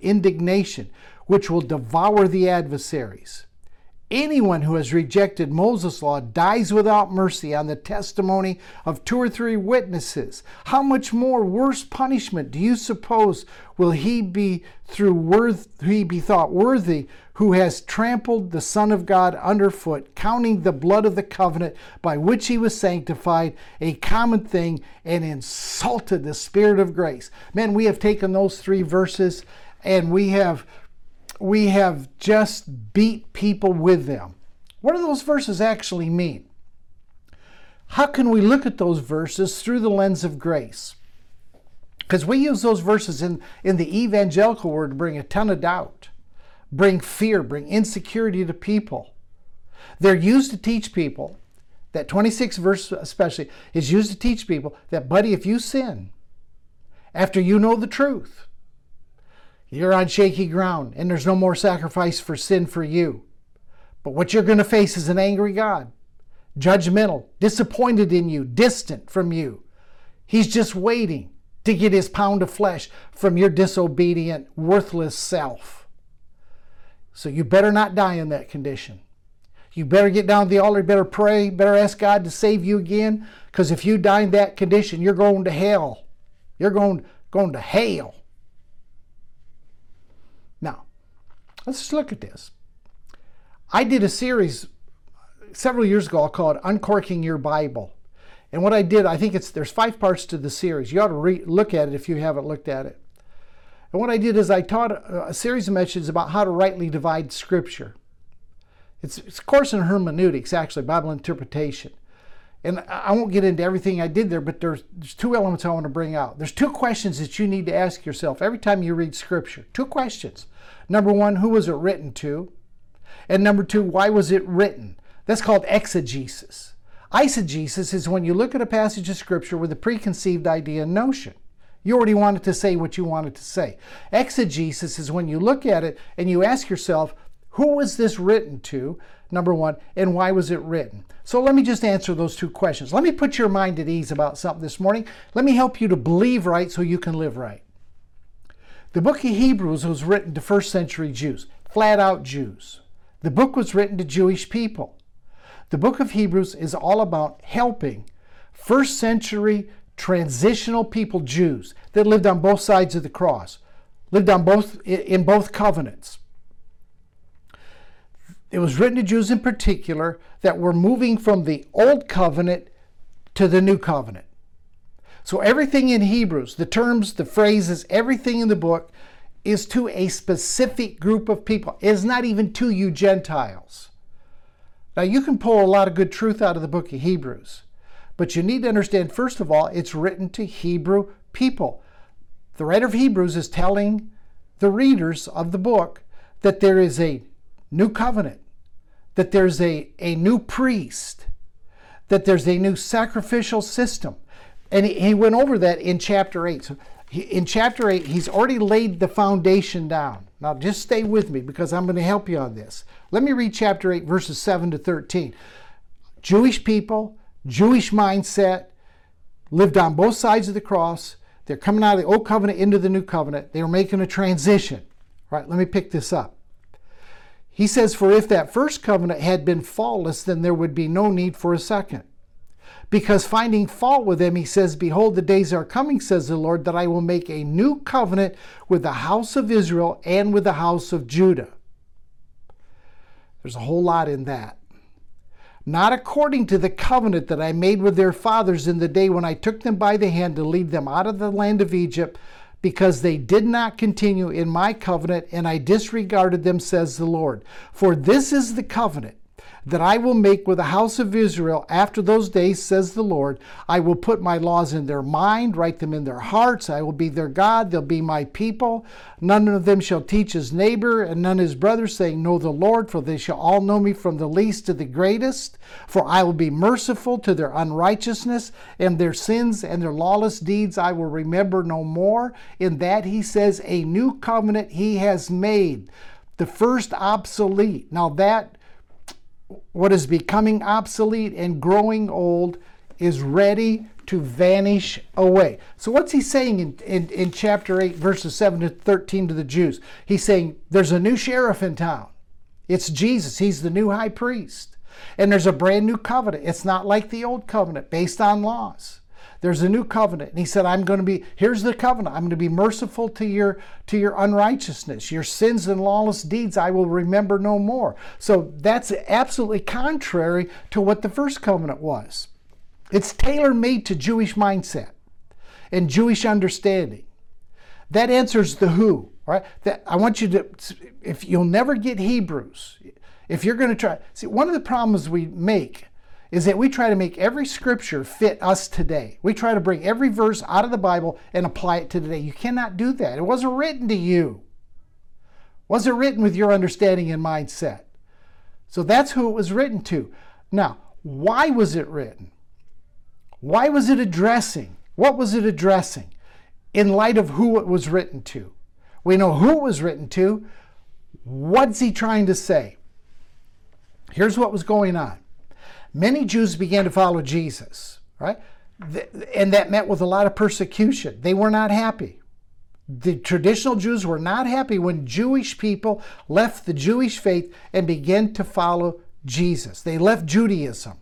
indignation, which will devour the adversaries. Anyone who has rejected Moses' law dies without mercy on the testimony of two or three witnesses. How much more worse punishment do you suppose will he be through worth he be thought worthy who has trampled the Son of God underfoot, counting the blood of the covenant by which he was sanctified a common thing, and insulted the Spirit of grace? Man, we have taken those three verses and we have we have just beat people with them. What do those verses actually mean? How can we look at those verses through the lens of grace? Because we use those verses in, in the evangelical word to bring a ton of doubt, bring fear, bring insecurity to people. They're used to teach people, that 26 verse especially, is used to teach people that, buddy, if you sin, after you know the truth, you're on shaky ground and there's no more sacrifice for sin for you. But what you're going to face is an angry God, judgmental, disappointed in you, distant from you. He's just waiting to get his pound of flesh from your disobedient, worthless self. So you better not die in that condition. You better get down to the altar, better pray, better ask God to save you again, because if you die in that condition, you're going to hell. You're going, going to hell. Now, let's just look at this. I did a series several years ago called Uncorking Your Bible. And what I did, I think it's there's five parts to the series. You ought to re- look at it if you haven't looked at it. And what I did is I taught a, a series of messages about how to rightly divide Scripture. It's, it's a course in hermeneutics, actually, Bible interpretation. And I won't get into everything I did there, but there's, there's two elements I want to bring out. There's two questions that you need to ask yourself every time you read Scripture. Two questions. Number one, who was it written to? And number two, why was it written? That's called exegesis. Eisegesis is when you look at a passage of Scripture with a preconceived idea and notion. You already wanted to say what you wanted to say. Exegesis is when you look at it and you ask yourself, who was this written to? Number one, and why was it written? So let me just answer those two questions. Let me put your mind at ease about something this morning. Let me help you to believe right so you can live right. The book of Hebrews was written to first century Jews, flat out Jews. The book was written to Jewish people. The book of Hebrews is all about helping first century transitional people, Jews, that lived on both sides of the cross, lived on both in both covenants. It was written to Jews in particular that were moving from the old covenant to the new covenant. So everything in Hebrews, the terms, the phrases, everything in the book is to a specific group of people. It is not even to you Gentiles. Now you can pull a lot of good truth out of the book of Hebrews, but you need to understand first of all, it's written to Hebrew people. The writer of Hebrews is telling the readers of the book that there is a new covenant, that there's a, a new priest, that there's a new sacrificial system. And he, went over that in chapter 8. So in chapter 8, he's already laid the foundation down. Now just stay with me because I'm going to help you on this. Let me read chapter 8, verses 7 to 13. Jewish people, Jewish mindset, lived on both sides of the cross. They're coming out of the old covenant into the new covenant. They were making a transition. All right, let me pick this up. He says, For if that first covenant had been faultless, then there would be no need for a second. Because finding fault with them, he says, Behold, the days are coming, says the Lord, that I will make a new covenant with the house of Israel and with the house of Judah. There's a whole lot in that. Not according to the covenant that I made with their fathers in the day when I took them by the hand to lead them out of the land of Egypt, because they did not continue in my covenant, and I disregarded them, says the Lord. For this is the covenant that I will make with the house of Israel after those days, says the Lord. I will put my laws in their mind, write them in their hearts. I will be their God, they'll be my people. None of them shall teach his neighbor and none his brother, saying, Know the Lord, for they shall all know me from the least to the greatest. For I will be merciful to their unrighteousness and their sins and their lawless deeds I will remember no more. In that he says, A new covenant he has made. The first obsolete. Now that what is becoming obsolete and growing old is ready to vanish away. So, what's he saying in, in, in, chapter 8, verses 7 to 13 to the Jews? He's saying there's a new sheriff in town. It's Jesus, he's the new high priest. And there's a brand new covenant. It's not like the old covenant based on laws. There's a new covenant. And he said, I'm going to be, here's the covenant. I'm going to be merciful to your to your unrighteousness. Your sins and lawless deeds I will remember no more. So that's absolutely contrary to what the first covenant was. It's tailor-made to Jewish mindset and Jewish understanding. That answers the who, right? That I want you to if you'll never get Hebrews, if you're going to try see one of the problems we make is that we try to make every scripture fit us today. We try to bring every verse out of the Bible and apply it to today. You cannot do that. It wasn't written to you. It wasn't written with your understanding and mindset. So that's who it was written to. Now, why was it written? Why was it addressing? What was it addressing? In light of who it was written to. We know who it was written to. What's he trying to say? Here's what was going on many Jews began to follow Jesus, right? And that met with a lot of persecution. They were not happy. The traditional Jews were not happy when Jewish people left the Jewish faith and began to follow Jesus. They left Judaism.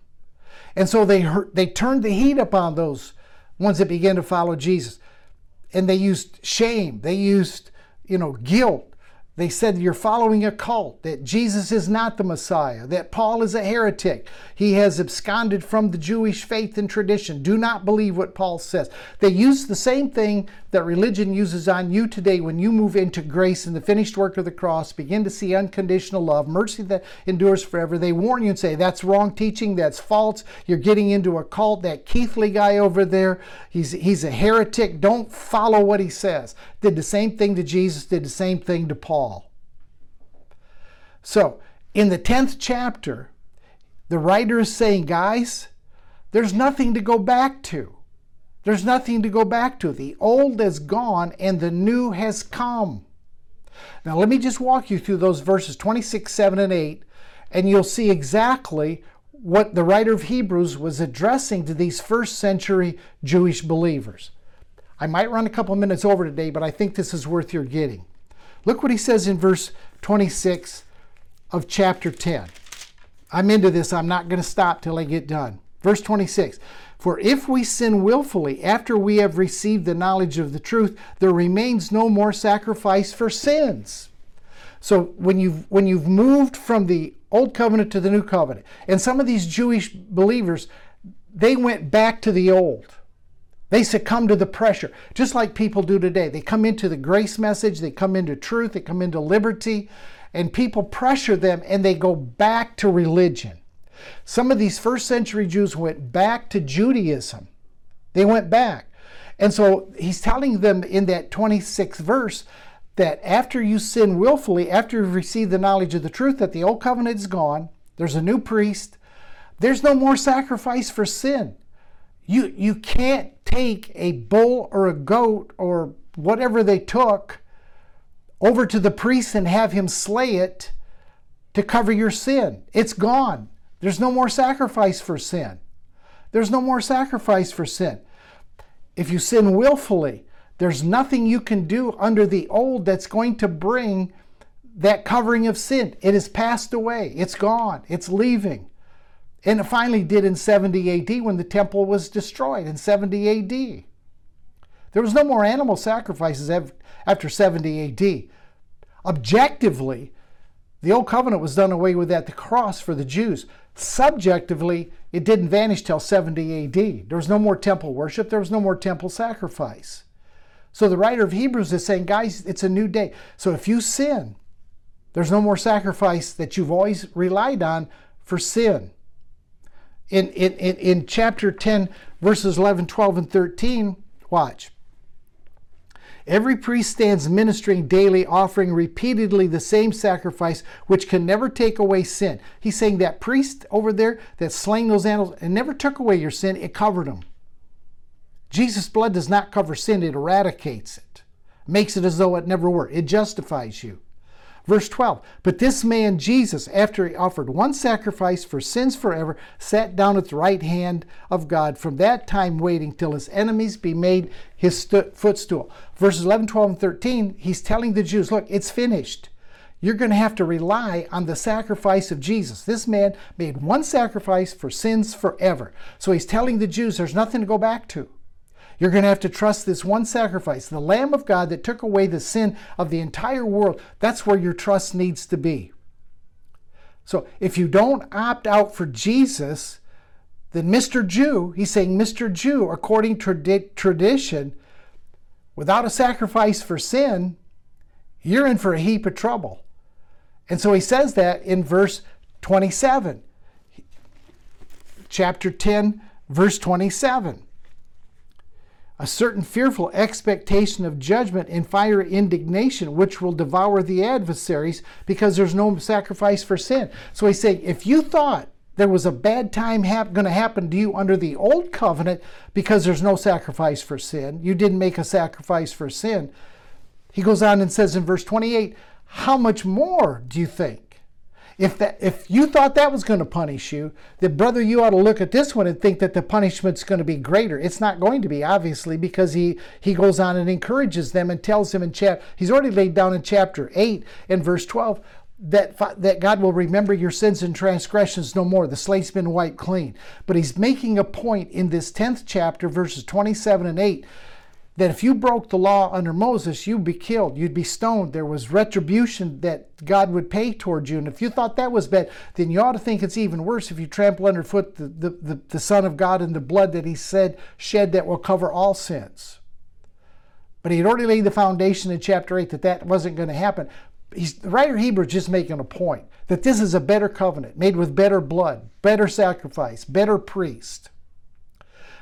And so they, they turned the heat upon those ones that began to follow Jesus. And they used shame, they used, you know, guilt, they said you're following a cult, that Jesus is not the Messiah, that Paul is a heretic. He has absconded from the Jewish faith and tradition. Do not believe what Paul says. They use the same thing that religion uses on you today when you move into grace and the finished work of the cross, begin to see unconditional love, mercy that endures forever. They warn you and say, that's wrong teaching, that's false. You're getting into a cult. That Keithley guy over there, he's, he's a heretic. Don't follow what he says. Did the same thing to Jesus, did the same thing to Paul. So, in the 10th chapter, the writer is saying, guys, there's nothing to go back to. There's nothing to go back to. The old is gone and the new has come. Now, let me just walk you through those verses 26, 7, and 8, and you'll see exactly what the writer of Hebrews was addressing to these first century Jewish believers. I might run a couple minutes over today, but I think this is worth your getting. Look what he says in verse 26 of chapter 10. I'm into this. I'm not going to stop till I get done. Verse 26 For if we sin willfully after we have received the knowledge of the truth, there remains no more sacrifice for sins. So when you've when you've moved from the old covenant to the new covenant, and some of these Jewish believers, they went back to the old. They succumb to the pressure, just like people do today. They come into the grace message, they come into truth, they come into liberty, and people pressure them and they go back to religion. Some of these first century Jews went back to Judaism. They went back. And so he's telling them in that 26th verse that after you sin willfully, after you've received the knowledge of the truth, that the old covenant is gone, there's a new priest, there's no more sacrifice for sin. You, you can't take a bull or a goat or whatever they took over to the priest and have him slay it to cover your sin. It's gone. There's no more sacrifice for sin. There's no more sacrifice for sin. If you sin willfully, there's nothing you can do under the old that's going to bring that covering of sin. It has passed away. It's gone. It's leaving. And it finally did in 70 AD when the temple was destroyed in 70 AD. There was no more animal sacrifices after 70 AD. Objectively, the old covenant was done away with at the cross for the Jews. Subjectively, it didn't vanish till 70 AD. There was no more temple worship, there was no more temple sacrifice. So the writer of Hebrews is saying, guys, it's a new day. So if you sin, there's no more sacrifice that you've always relied on for sin. In, in, in, in chapter 10, verses 11, 12, and 13, watch. Every priest stands ministering daily, offering repeatedly the same sacrifice, which can never take away sin. He's saying that priest over there that slaying those animals, it never took away your sin, it covered them. Jesus' blood does not cover sin, it eradicates it, makes it as though it never were. It justifies you. Verse 12 But this man Jesus, after he offered one sacrifice for sins forever, sat down at the right hand of God, from that time waiting till his enemies be made his footstool. Verses 11, 12, and 13, he's telling the Jews, Look, it's finished. You're going to have to rely on the sacrifice of Jesus. This man made one sacrifice for sins forever. So he's telling the Jews there's nothing to go back to. You're going to have to trust this one sacrifice, the Lamb of God that took away the sin of the entire world. That's where your trust needs to be. So if you don't opt out for Jesus, then Mr. Jew, he's saying, Mr. Jew, according to tradition, without a sacrifice for sin, you're in for a heap of trouble. And so he says that in verse 27. chapter 10, verse 27 a certain fearful expectation of judgment and fire indignation, which will devour the adversaries because there's no sacrifice for sin. So he's saying, if you thought there was a bad time hap- going to happen to you under the old covenant because there's no sacrifice for sin, you didn't make a sacrifice for sin. He goes on and says in verse 28, how much more do you think? If that if you thought that was going to punish you, then brother, you ought to look at this one and think that the punishment's going to be greater. It's not going to be, obviously, because he he goes on and encourages them and tells them in chap he's already laid down in chapter 8 and verse 12 that that God will remember your sins and transgressions no more. The slate's been wiped clean. But he's making a point in this 10th chapter, verses 27 and 8 that if you broke the law under Moses, you'd be killed, you'd be stoned. There was retribution that God would pay towards you. And if you thought that was bad, then you ought to think it's even worse if you trample underfoot the, the, the, the Son of God and the blood that He said shed that will cover all sins. But he had already laid the foundation in chapter 8 that that wasn't going to happen. He's, the writer Hebrew is just making a point that this is a better covenant made with better blood, better sacrifice, better priest.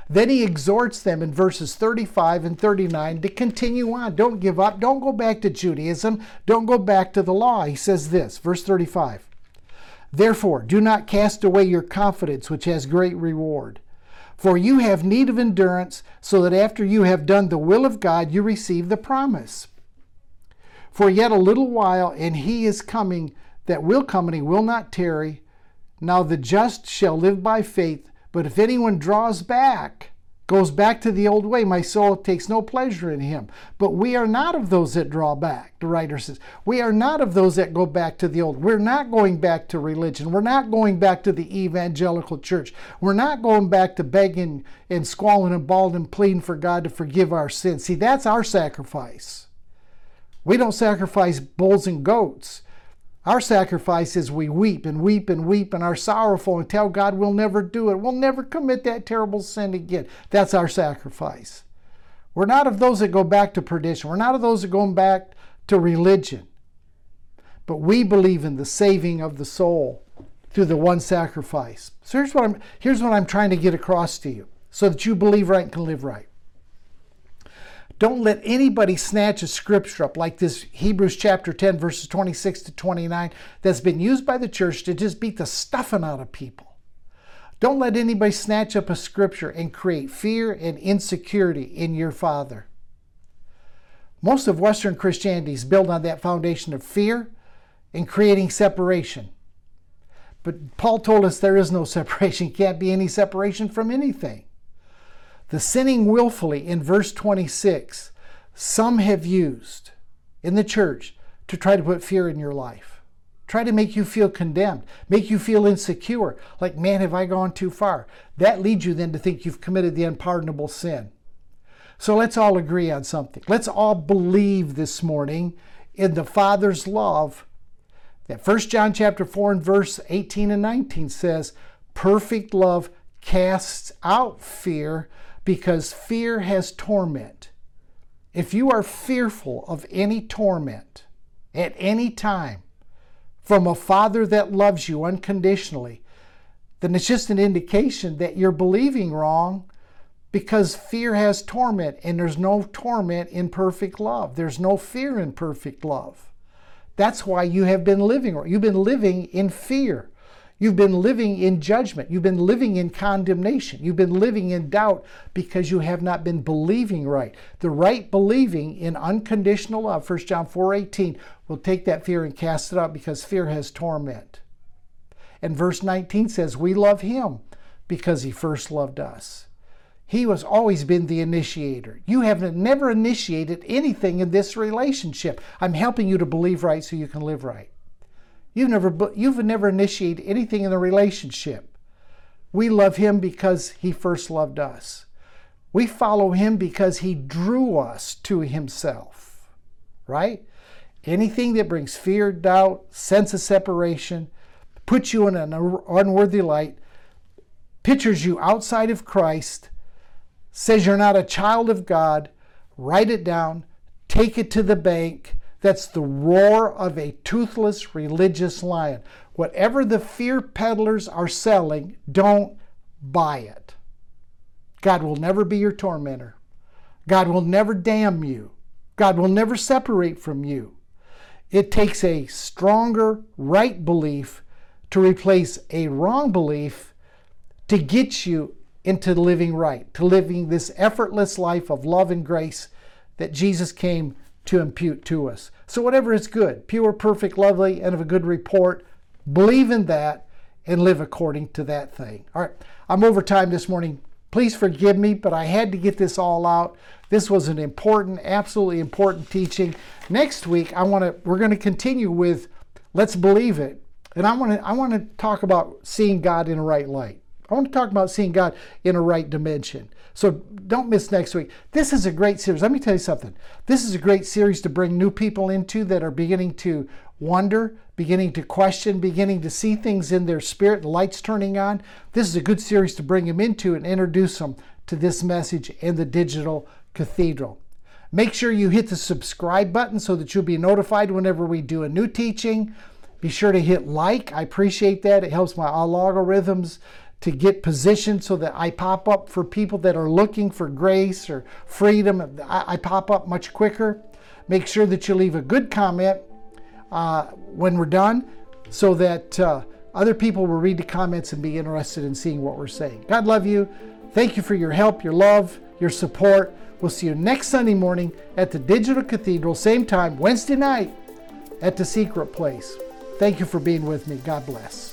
Then he exhorts them in verses 35 and 39 to continue on. Don't give up. Don't go back to Judaism. Don't go back to the law. He says this, verse 35 Therefore, do not cast away your confidence, which has great reward. For you have need of endurance, so that after you have done the will of God, you receive the promise. For yet a little while, and he is coming that will come, and he will not tarry. Now the just shall live by faith. But if anyone draws back, goes back to the old way, my soul takes no pleasure in him. But we are not of those that draw back, the writer says. We are not of those that go back to the old. We're not going back to religion. We're not going back to the evangelical church. We're not going back to begging and squalling and bawling and pleading for God to forgive our sins. See, that's our sacrifice. We don't sacrifice bulls and goats. Our sacrifice is we weep and weep and weep and are sorrowful and tell God we'll never do it. We'll never commit that terrible sin again. That's our sacrifice. We're not of those that go back to perdition. We're not of those that go back to religion. But we believe in the saving of the soul through the one sacrifice. So here's what I'm here's what I'm trying to get across to you so that you believe right and can live right. Don't let anybody snatch a scripture up like this Hebrews chapter 10, verses 26 to 29, that's been used by the church to just beat the stuffing out of people. Don't let anybody snatch up a scripture and create fear and insecurity in your father. Most of Western Christianity is built on that foundation of fear and creating separation. But Paul told us there is no separation, can't be any separation from anything. The sinning willfully in verse 26, some have used in the church to try to put fear in your life. Try to make you feel condemned, make you feel insecure, like, man, have I gone too far? That leads you then to think you've committed the unpardonable sin. So let's all agree on something. Let's all believe this morning in the Father's love that 1 John chapter 4 and verse 18 and 19 says, perfect love casts out fear because fear has torment. If you are fearful of any torment at any time from a father that loves you unconditionally, then it's just an indication that you're believing wrong because fear has torment and there's no torment in perfect love. There's no fear in perfect love. That's why you have been living, you've been living in fear. You've been living in judgment. You've been living in condemnation. You've been living in doubt because you have not been believing right. The right believing in unconditional love, 1 John 4:18, will take that fear and cast it out because fear has torment. And verse 19 says, "We love him because he first loved us." He has always been the initiator. You have never initiated anything in this relationship. I'm helping you to believe right so you can live right. You've never, you've never initiated anything in the relationship. We love him because he first loved us. We follow him because he drew us to himself, right? Anything that brings fear, doubt, sense of separation, puts you in an unworthy light, pictures you outside of Christ, says you're not a child of God, write it down, take it to the bank, that's the roar of a toothless religious lion. Whatever the fear peddlers are selling, don't buy it. God will never be your tormentor. God will never damn you. God will never separate from you. It takes a stronger right belief to replace a wrong belief to get you into living right, to living this effortless life of love and grace that Jesus came to impute to us. So, whatever is good, pure, perfect, lovely, and of a good report, believe in that and live according to that thing. All right, I'm over time this morning. Please forgive me, but I had to get this all out. This was an important, absolutely important teaching. Next week, I want to we're going to continue with let's believe it. And I want to I want to talk about seeing God in a right light. I want to talk about seeing God in a right dimension. So don't miss next week. This is a great series. Let me tell you something. This is a great series to bring new people into that are beginning to wonder, beginning to question, beginning to see things in their spirit, the lights turning on. This is a good series to bring them into and introduce them to this message and the digital cathedral. Make sure you hit the subscribe button so that you'll be notified whenever we do a new teaching. Be sure to hit like. I appreciate that. It helps my algorithms to get positioned so that I pop up for people that are looking for grace or freedom. I, I pop up much quicker. Make sure that you leave a good comment uh, when we're done so that uh, other people will read the comments and be interested in seeing what we're saying. God love you. Thank you for your help, your love, your support. We'll see you next Sunday morning at the Digital Cathedral, same time, Wednesday night at the Secret Place. Thank you for being with me. God bless.